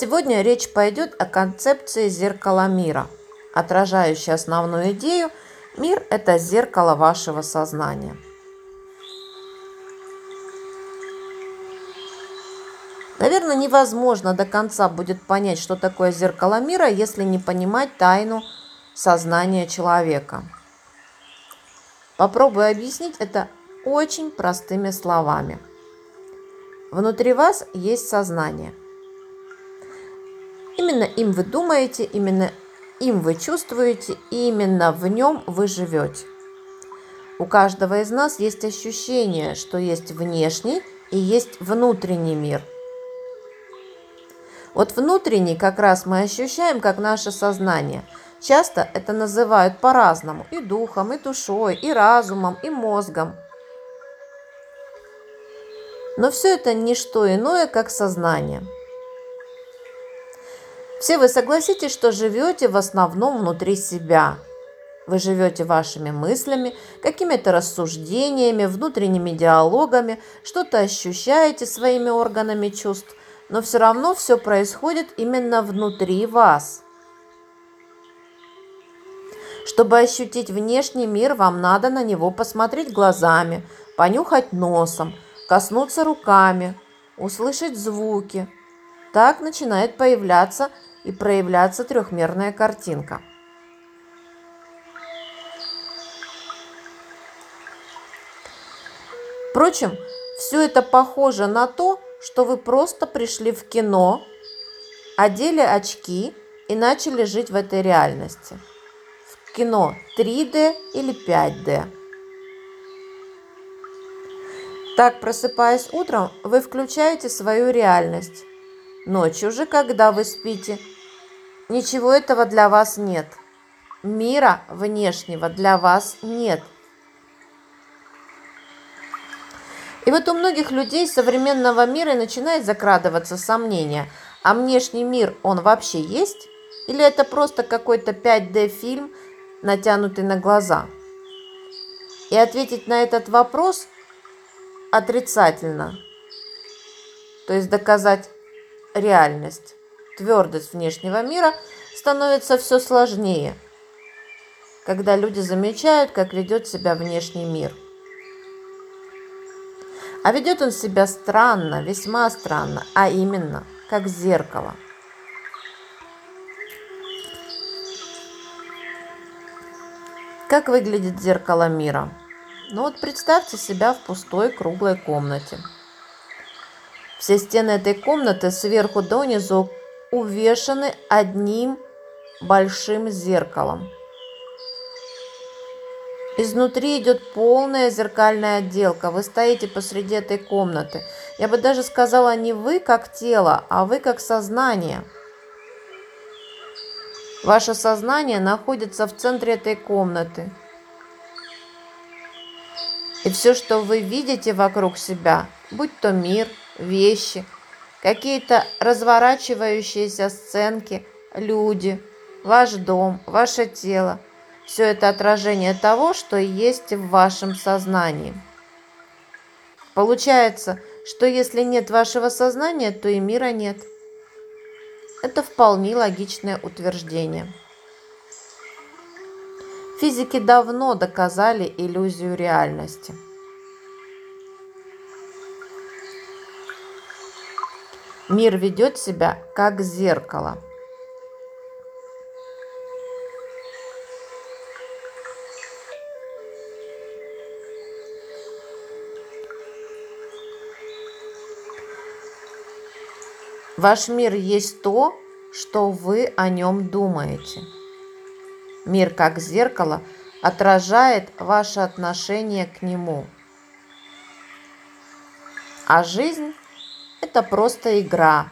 Сегодня речь пойдет о концепции зеркала мира, отражающей основную идею «Мир – это зеркало вашего сознания». Наверное, невозможно до конца будет понять, что такое зеркало мира, если не понимать тайну сознания человека. Попробую объяснить это очень простыми словами. Внутри вас есть сознание. Именно им вы думаете, именно им вы чувствуете, и именно в нем вы живете. У каждого из нас есть ощущение, что есть внешний и есть внутренний мир. Вот внутренний как раз мы ощущаем как наше сознание. Часто это называют по-разному и духом, и душой, и разумом, и мозгом – но все это не что иное, как сознание. Все вы согласитесь, что живете в основном внутри себя. Вы живете вашими мыслями, какими-то рассуждениями, внутренними диалогами, что-то ощущаете своими органами чувств, но все равно все происходит именно внутри вас. Чтобы ощутить внешний мир, вам надо на него посмотреть глазами, понюхать носом – коснуться руками, услышать звуки. Так начинает появляться и проявляться трехмерная картинка. Впрочем, все это похоже на то, что вы просто пришли в кино, одели очки и начали жить в этой реальности. В кино 3D или 5D. Так, просыпаясь утром, вы включаете свою реальность. Ночью же, когда вы спите, ничего этого для вас нет. Мира внешнего для вас нет. И вот у многих людей современного мира начинает закрадываться сомнение, а внешний мир, он вообще есть? Или это просто какой-то 5D-фильм, натянутый на глаза? И ответить на этот вопрос – отрицательно, то есть доказать реальность, твердость внешнего мира становится все сложнее, когда люди замечают, как ведет себя внешний мир. А ведет он себя странно, весьма странно, а именно, как зеркало. Как выглядит зеркало мира? Ну вот представьте себя в пустой круглой комнате. Все стены этой комнаты сверху донизу увешаны одним большим зеркалом. Изнутри идет полная зеркальная отделка. Вы стоите посреди этой комнаты. Я бы даже сказала, не вы как тело, а вы как сознание. Ваше сознание находится в центре этой комнаты. И все, что вы видите вокруг себя, будь то мир, вещи, какие-то разворачивающиеся сценки, люди, ваш дом, ваше тело, все это отражение того, что есть в вашем сознании. Получается, что если нет вашего сознания, то и мира нет. Это вполне логичное утверждение. Физики давно доказали иллюзию реальности. Мир ведет себя как зеркало. Ваш мир есть то, что вы о нем думаете. Мир как зеркало отражает ваше отношение к нему. А жизнь – это просто игра,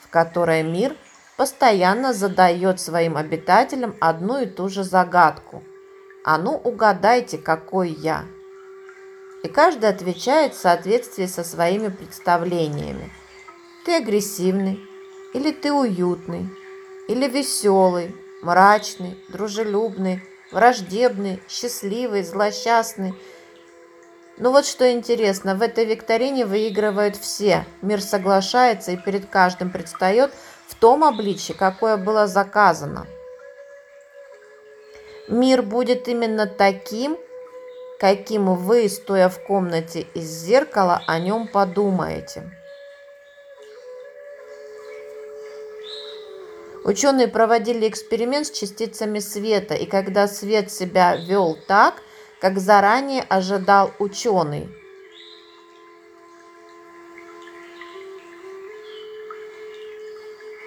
в которой мир постоянно задает своим обитателям одну и ту же загадку. А ну угадайте, какой я. И каждый отвечает в соответствии со своими представлениями. Ты агрессивный, или ты уютный, или веселый, мрачный, дружелюбный, враждебный, счастливый, злосчастный. Но вот что интересно, в этой викторине выигрывают все. Мир соглашается и перед каждым предстает в том обличье, какое было заказано. Мир будет именно таким, каким вы, стоя в комнате из зеркала, о нем подумаете. Ученые проводили эксперимент с частицами света, и когда свет себя вел так, как заранее ожидал ученый,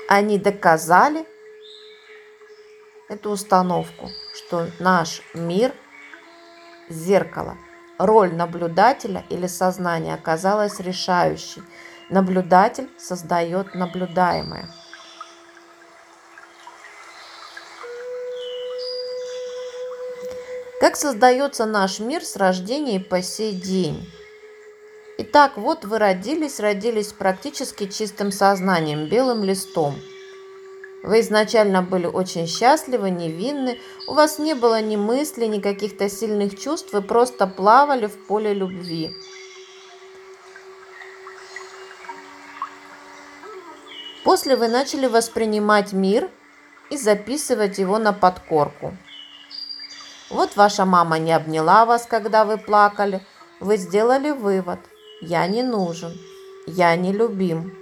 они доказали эту установку, что наш мир – зеркало. Роль наблюдателя или сознания оказалась решающей. Наблюдатель создает наблюдаемое – Как создается наш мир с рождения по сей день? Итак, вот вы родились, родились практически чистым сознанием, белым листом. Вы изначально были очень счастливы, невинны, у вас не было ни мыслей, ни каких-то сильных чувств, вы просто плавали в поле любви. После вы начали воспринимать мир и записывать его на подкорку – вот ваша мама не обняла вас, когда вы плакали. Вы сделали вывод. Я не нужен. Я не любим.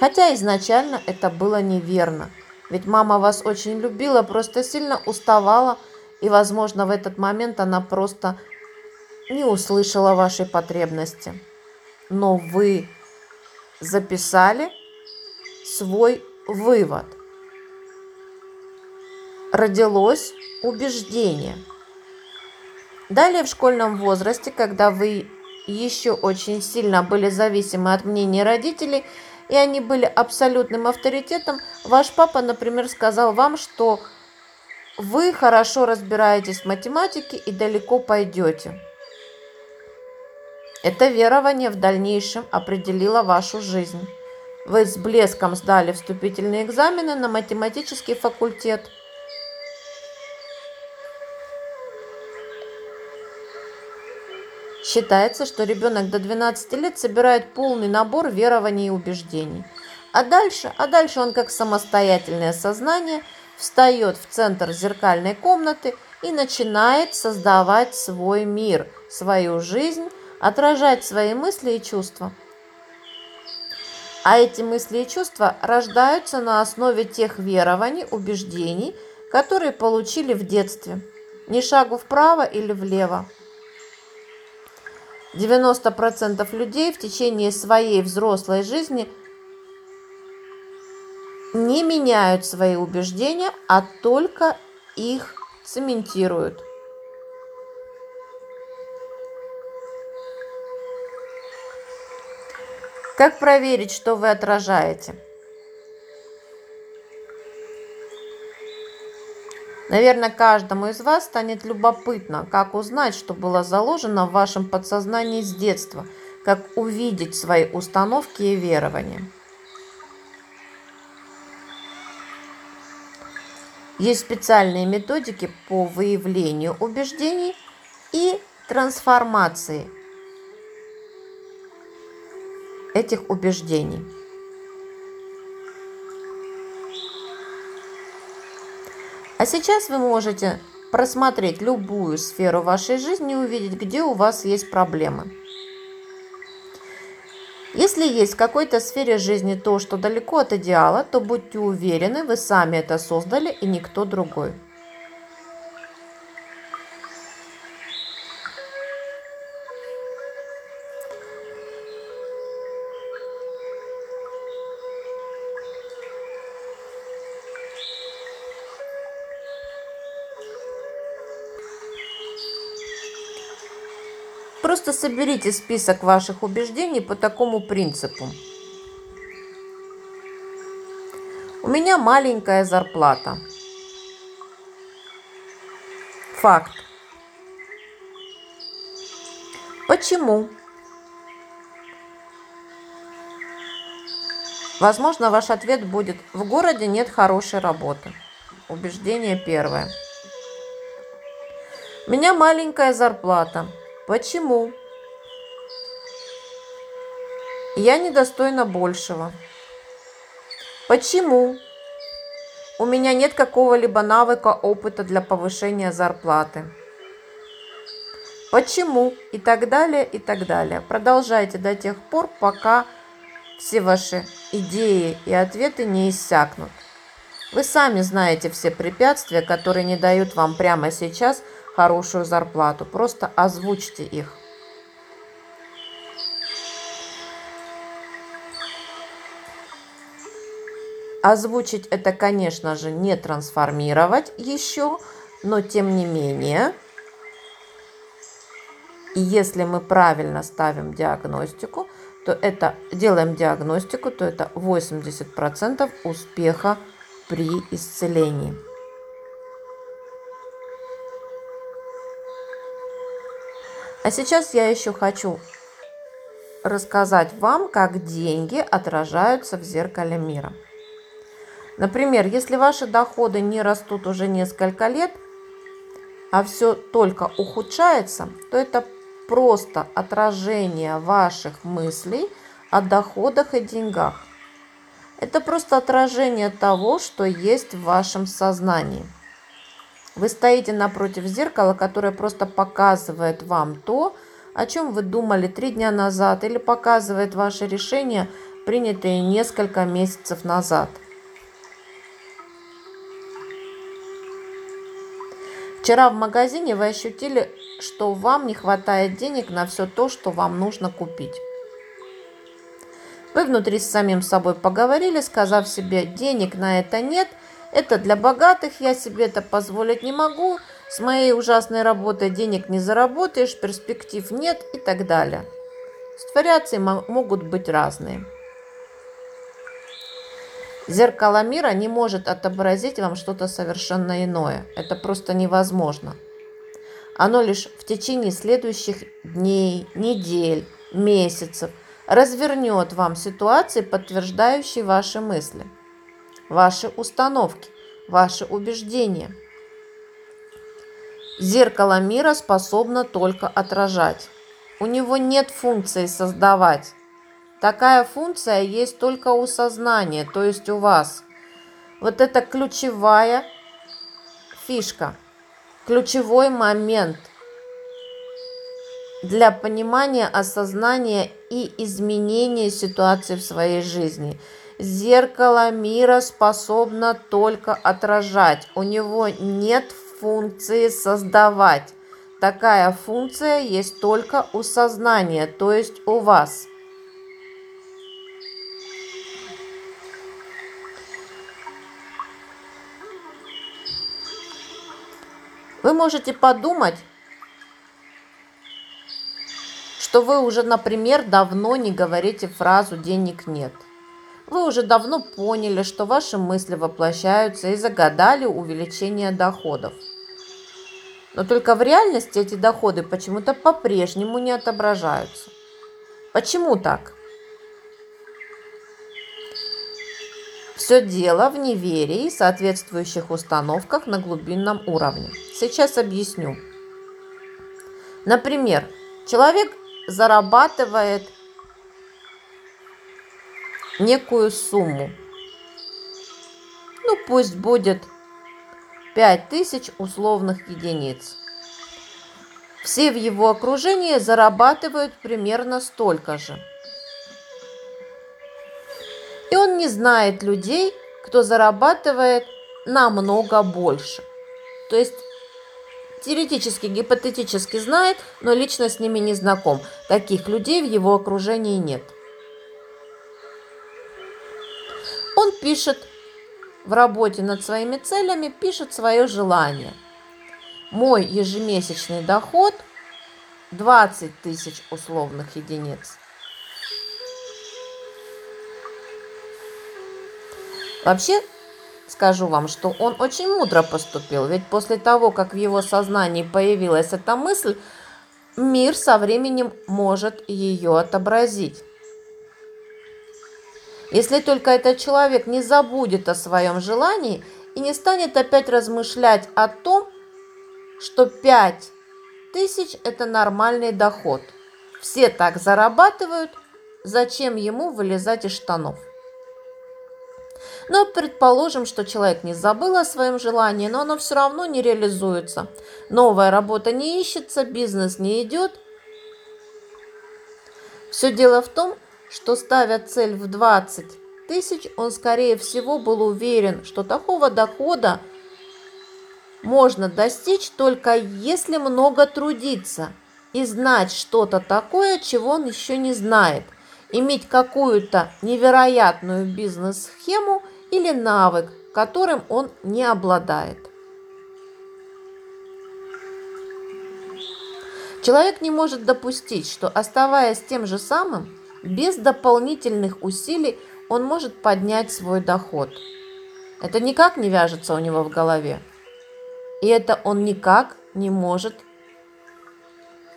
Хотя изначально это было неверно. Ведь мама вас очень любила, просто сильно уставала, и, возможно, в этот момент она просто не услышала вашей потребности. Но вы записали свой вывод – родилось убеждение. Далее в школьном возрасте, когда вы еще очень сильно были зависимы от мнения родителей, и они были абсолютным авторитетом, ваш папа, например, сказал вам, что вы хорошо разбираетесь в математике и далеко пойдете. Это верование в дальнейшем определило вашу жизнь. Вы с блеском сдали вступительные экзамены на математический факультет – Считается, что ребенок до 12 лет собирает полный набор верований и убеждений. А дальше, а дальше он как самостоятельное сознание встает в центр зеркальной комнаты и начинает создавать свой мир, свою жизнь, отражать свои мысли и чувства. А эти мысли и чувства рождаются на основе тех верований, убеждений, которые получили в детстве. Ни шагу вправо или влево. 90% людей в течение своей взрослой жизни не меняют свои убеждения, а только их цементируют. Как проверить, что вы отражаете? Наверное, каждому из вас станет любопытно, как узнать, что было заложено в вашем подсознании с детства, как увидеть свои установки и верования. Есть специальные методики по выявлению убеждений и трансформации этих убеждений. А сейчас вы можете просмотреть любую сферу вашей жизни и увидеть, где у вас есть проблемы. Если есть в какой-то сфере жизни то, что далеко от идеала, то будьте уверены, вы сами это создали и никто другой. Просто соберите список ваших убеждений по такому принципу. У меня маленькая зарплата. Факт. Почему? Возможно, ваш ответ будет «В городе нет хорошей работы». Убеждение первое. У меня маленькая зарплата. Почему? Я недостойна большего. Почему? У меня нет какого-либо навыка, опыта для повышения зарплаты. Почему? И так далее, и так далее. Продолжайте до тех пор, пока все ваши идеи и ответы не иссякнут. Вы сами знаете все препятствия, которые не дают вам прямо сейчас хорошую зарплату. Просто озвучьте их. Озвучить это, конечно же, не трансформировать еще, но тем не менее, и если мы правильно ставим диагностику, то это делаем диагностику, то это 80% успеха при исцелении. А сейчас я еще хочу рассказать вам, как деньги отражаются в зеркале мира. Например, если ваши доходы не растут уже несколько лет, а все только ухудшается, то это просто отражение ваших мыслей о доходах и деньгах. Это просто отражение того, что есть в вашем сознании. Вы стоите напротив зеркала, которое просто показывает вам то, о чем вы думали три дня назад, или показывает ваши решения, принятые несколько месяцев назад. Вчера в магазине вы ощутили, что вам не хватает денег на все то, что вам нужно купить. Вы внутри с самим собой поговорили, сказав себе, денег на это нет, это для богатых, я себе это позволить не могу, с моей ужасной работой денег не заработаешь, перспектив нет и так далее. Вариации могут быть разные. Зеркало мира не может отобразить вам что-то совершенно иное. Это просто невозможно. Оно лишь в течение следующих дней, недель, месяцев развернет вам ситуации, подтверждающие ваши мысли, ваши установки, ваши убеждения. Зеркало мира способно только отражать. У него нет функции создавать. Такая функция есть только у сознания, то есть у вас. Вот это ключевая фишка, ключевой момент для понимания, осознания и изменения ситуации в своей жизни. Зеркало мира способно только отражать. У него нет функции создавать. Такая функция есть только у сознания, то есть у вас. Вы можете подумать, что вы уже, например, давно не говорите фразу «денег нет». Вы уже давно поняли, что ваши мысли воплощаются и загадали увеличение доходов. Но только в реальности эти доходы почему-то по-прежнему не отображаются. Почему так? Все дело в неверии и соответствующих установках на глубинном уровне. Сейчас объясню. Например, человек зарабатывает некую сумму. Ну, пусть будет 5000 условных единиц. Все в его окружении зарабатывают примерно столько же – и он не знает людей, кто зарабатывает намного больше. То есть теоретически, гипотетически знает, но лично с ними не знаком. Таких людей в его окружении нет. Он пишет в работе над своими целями, пишет свое желание. Мой ежемесячный доход 20 тысяч условных единиц. Вообще, скажу вам, что он очень мудро поступил, ведь после того, как в его сознании появилась эта мысль, мир со временем может ее отобразить. Если только этот человек не забудет о своем желании и не станет опять размышлять о том, что 5 тысяч – это нормальный доход. Все так зарабатывают, зачем ему вылезать из штанов? Но предположим, что человек не забыл о своем желании, но оно все равно не реализуется. Новая работа не ищется, бизнес не идет. Все дело в том, что ставя цель в 20 тысяч, он скорее всего был уверен, что такого дохода можно достичь только если много трудиться и знать что-то такое, чего он еще не знает, иметь какую-то невероятную бизнес-схему или навык, которым он не обладает. Человек не может допустить, что оставаясь тем же самым, без дополнительных усилий он может поднять свой доход. Это никак не вяжется у него в голове. И это он никак не может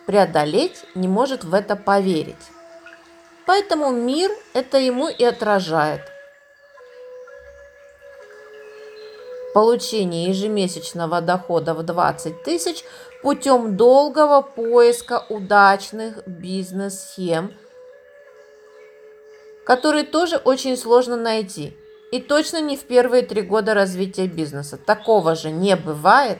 преодолеть, не может в это поверить. Поэтому мир это ему и отражает. Получение ежемесячного дохода в 20 тысяч путем долгого поиска удачных бизнес-схем, которые тоже очень сложно найти. И точно не в первые три года развития бизнеса. Такого же не бывает.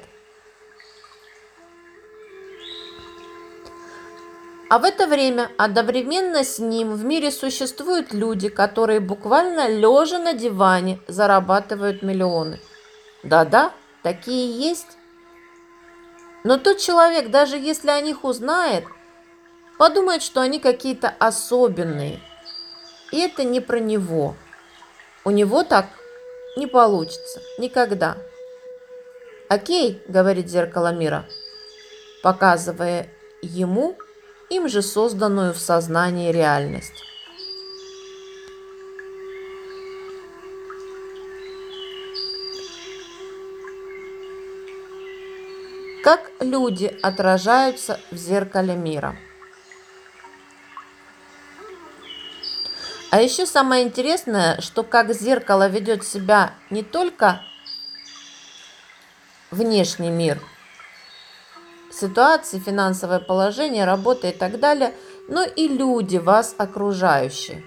А в это время одновременно с ним в мире существуют люди, которые буквально лежа на диване зарабатывают миллионы. Да-да, такие есть. Но тот человек, даже если о них узнает, подумает, что они какие-то особенные. И это не про него. У него так не получится. Никогда. «Окей», — говорит зеркало мира, показывая ему им же созданную в сознании реальность. Как люди отражаются в зеркале мира – А еще самое интересное, что как зеркало ведет себя не только внешний мир, ситуации, финансовое положение, работа и так далее, но и люди, вас окружающие.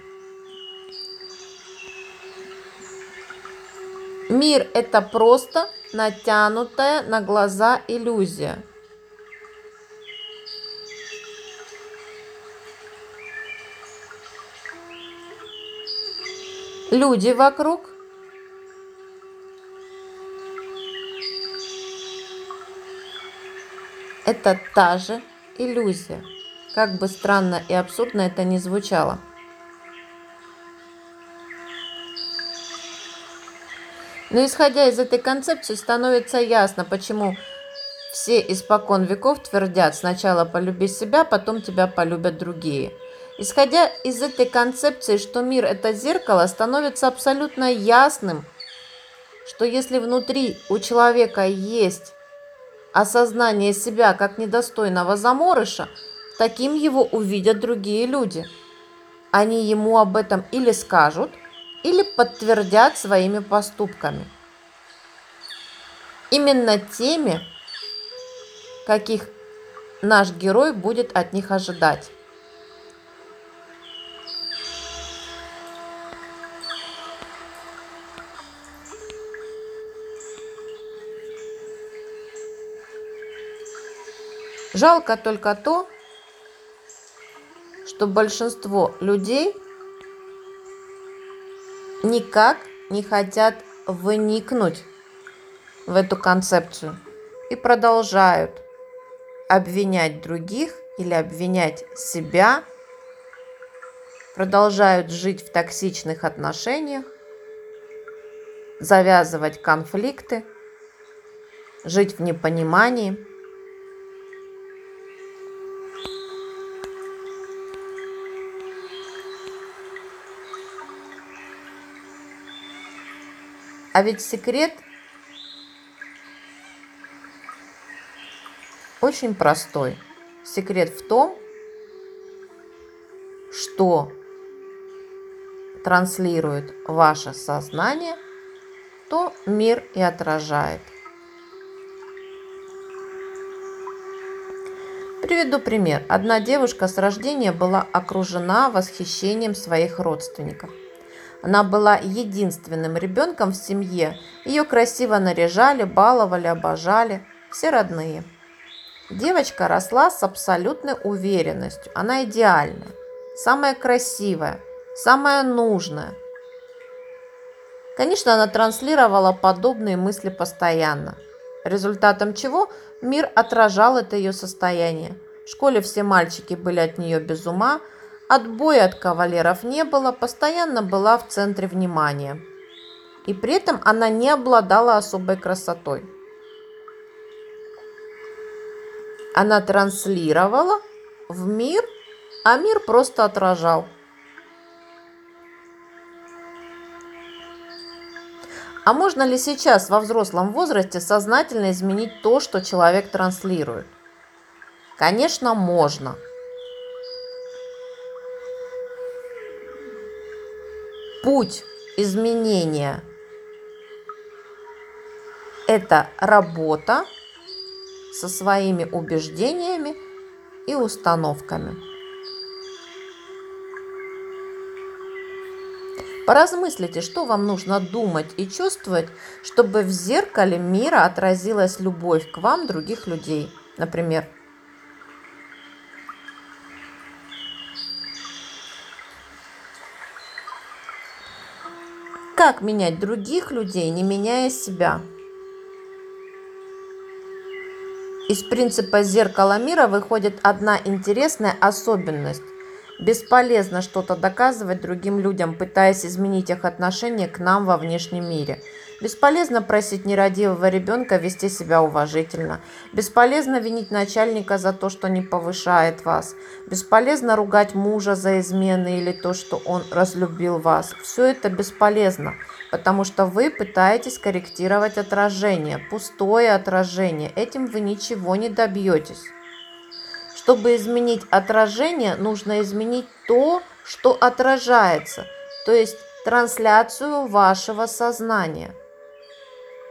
Мир – это просто натянутая на глаза иллюзия – люди вокруг. Это та же иллюзия, как бы странно и абсурдно это ни звучало. Но исходя из этой концепции становится ясно, почему все испокон веков твердят сначала полюби себя, потом тебя полюбят другие – Исходя из этой концепции, что мир – это зеркало, становится абсолютно ясным, что если внутри у человека есть осознание себя как недостойного заморыша, таким его увидят другие люди. Они ему об этом или скажут, или подтвердят своими поступками. Именно теми, каких наш герой будет от них ожидать. Жалко только то, что большинство людей никак не хотят вникнуть в эту концепцию и продолжают обвинять других или обвинять себя, продолжают жить в токсичных отношениях, завязывать конфликты, жить в непонимании – А ведь секрет очень простой. Секрет в том, что транслирует ваше сознание, то мир и отражает. Приведу пример. Одна девушка с рождения была окружена восхищением своих родственников – Она была единственным ребенком в семье. Ее красиво наряжали, баловали, обожали. Все родные. Девочка росла с абсолютной уверенностью. Она идеальная, самая красивая, самая нужная. Конечно, она транслировала подобные мысли постоянно, результатом чего мир отражал это ее состояние. В школе все мальчики были от нее без ума, отбоя от кавалеров не было, постоянно была в центре внимания. И при этом она не обладала особой красотой. Она транслировала в мир, а мир просто отражал. А можно ли сейчас во взрослом возрасте сознательно изменить то, что человек транслирует? Конечно, можно. Путь изменения – это работа со своими убеждениями и установками. Поразмыслите, что вам нужно думать и чувствовать, чтобы в зеркале мира отразилась любовь к вам других людей. Например, как менять других людей, не меняя себя? Из принципа зеркала мира выходит одна интересная особенность. Бесполезно что-то доказывать другим людям, пытаясь изменить их отношение к нам во внешнем мире. Бесполезно просить нерадивого ребенка вести себя уважительно. Бесполезно винить начальника за то, что не повышает вас. Бесполезно ругать мужа за измены или то, что он разлюбил вас. Все это бесполезно потому что вы пытаетесь корректировать отражение, пустое отражение. Этим вы ничего не добьетесь. Чтобы изменить отражение, нужно изменить то, что отражается, то есть трансляцию вашего сознания.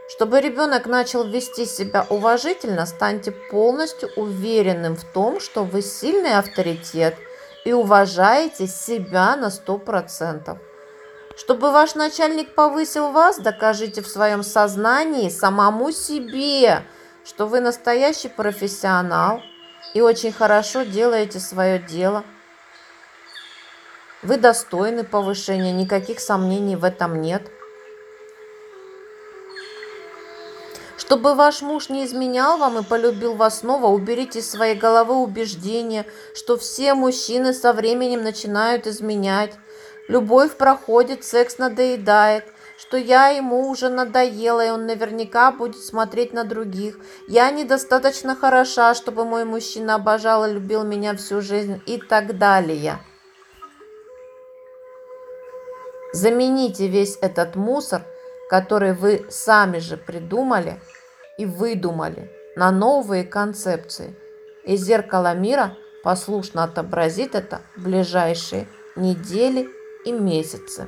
Чтобы ребенок начал вести себя уважительно, станьте полностью уверенным в том, что вы сильный авторитет и уважаете себя на 100%. Чтобы ваш начальник повысил вас, докажите в своем сознании самому себе, что вы настоящий профессионал и очень хорошо делаете свое дело. Вы достойны повышения, никаких сомнений в этом нет. Чтобы ваш муж не изменял вам и полюбил вас снова, уберите из своей головы убеждение, что все мужчины со временем начинают изменять. Любовь проходит, секс надоедает, что я ему уже надоела, и он наверняка будет смотреть на других. Я недостаточно хороша, чтобы мой мужчина обожал и любил меня всю жизнь и так далее. Замените весь этот мусор, который вы сами же придумали и выдумали, на новые концепции. И зеркало мира послушно отобразит это в ближайшие недели и месяцы.